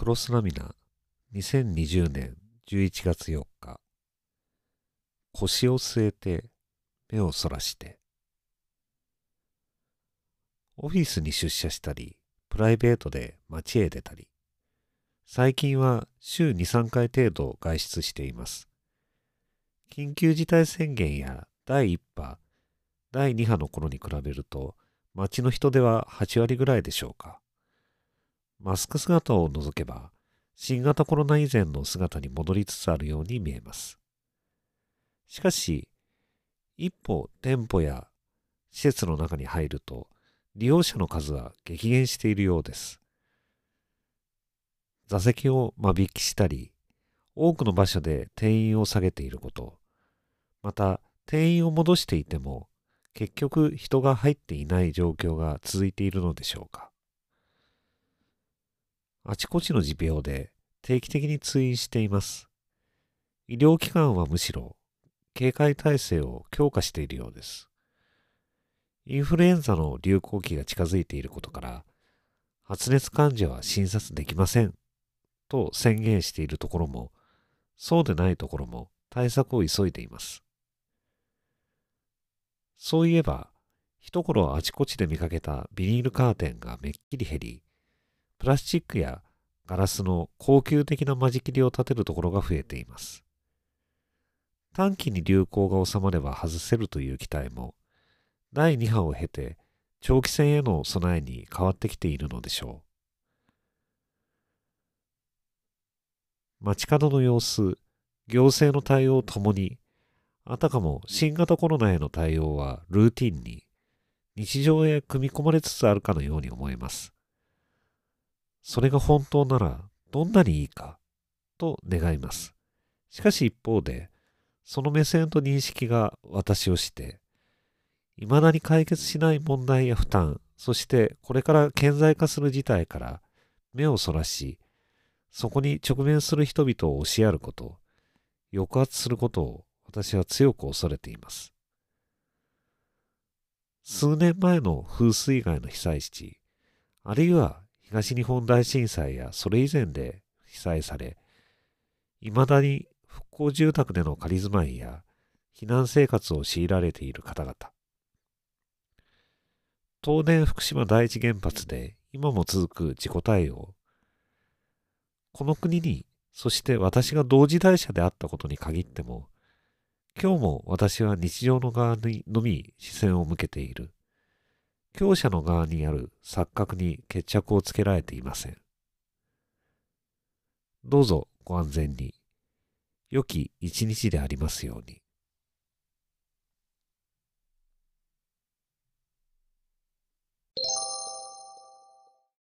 クロスラミナ2020年11月4日。腰を据えて目をそらして。オフィスに出社したりプライベートで街へ出たり。最近は週2、3回程度外出しています。緊急事態宣言や第1波第2波の頃に比べると街の人出は8割ぐらいでしょうか。マスク姿を除けば、新型コロナ以前の姿に戻りつつあるように見えます。しかし、一歩店舗や施設の中に入ると、利用者の数は激減しているようです。座席を間引きしたり、多くの場所で定員を下げていること、また定員を戻していても、結局人が入っていない状況が続いているのでしょうか。あちこちの持病で定期的に通院しています。医療機関はむしろ警戒体制を強化しているようです。インフルエンザの流行期が近づいていることから、発熱患者は診察できませんと宣言しているところも、そうでないところも対策を急いでいます。そういえば、一頃あちこちで見かけたビニールカーテンがめっきり減り、プラスチックやガラスの高級的な間仕切りを立てるところが増えています。短期に流行が収まれば外せるという期待も、第2波を経て長期戦への備えに変わってきているのでしょう。街角の様子、行政の対応ともに、あたかも新型コロナへの対応はルーティンに、日常へ組み込まれつつあるかのように思えます。それが本当ならどんなにいいかと願います。しかし一方で、その目線と認識が私をして、未だに解決しない問題や負担、そしてこれから顕在化する事態から目をそらし、そこに直面する人々を押しやること、抑圧することを私は強く恐れています。数年前の風水害の被災地、あるいは東日本大震災やそれ以前で被災され、未だに復興住宅での仮住まいや避難生活を強いられている方々。東電福島第一原発で今も続く自己対応。この国に、そして私が同時代者であったことに限っても、今日も私は日常の側にのみ視線を向けている。強者の側にある錯覚に決着をつけられていません。どうぞご安全に、良き一日でありますように。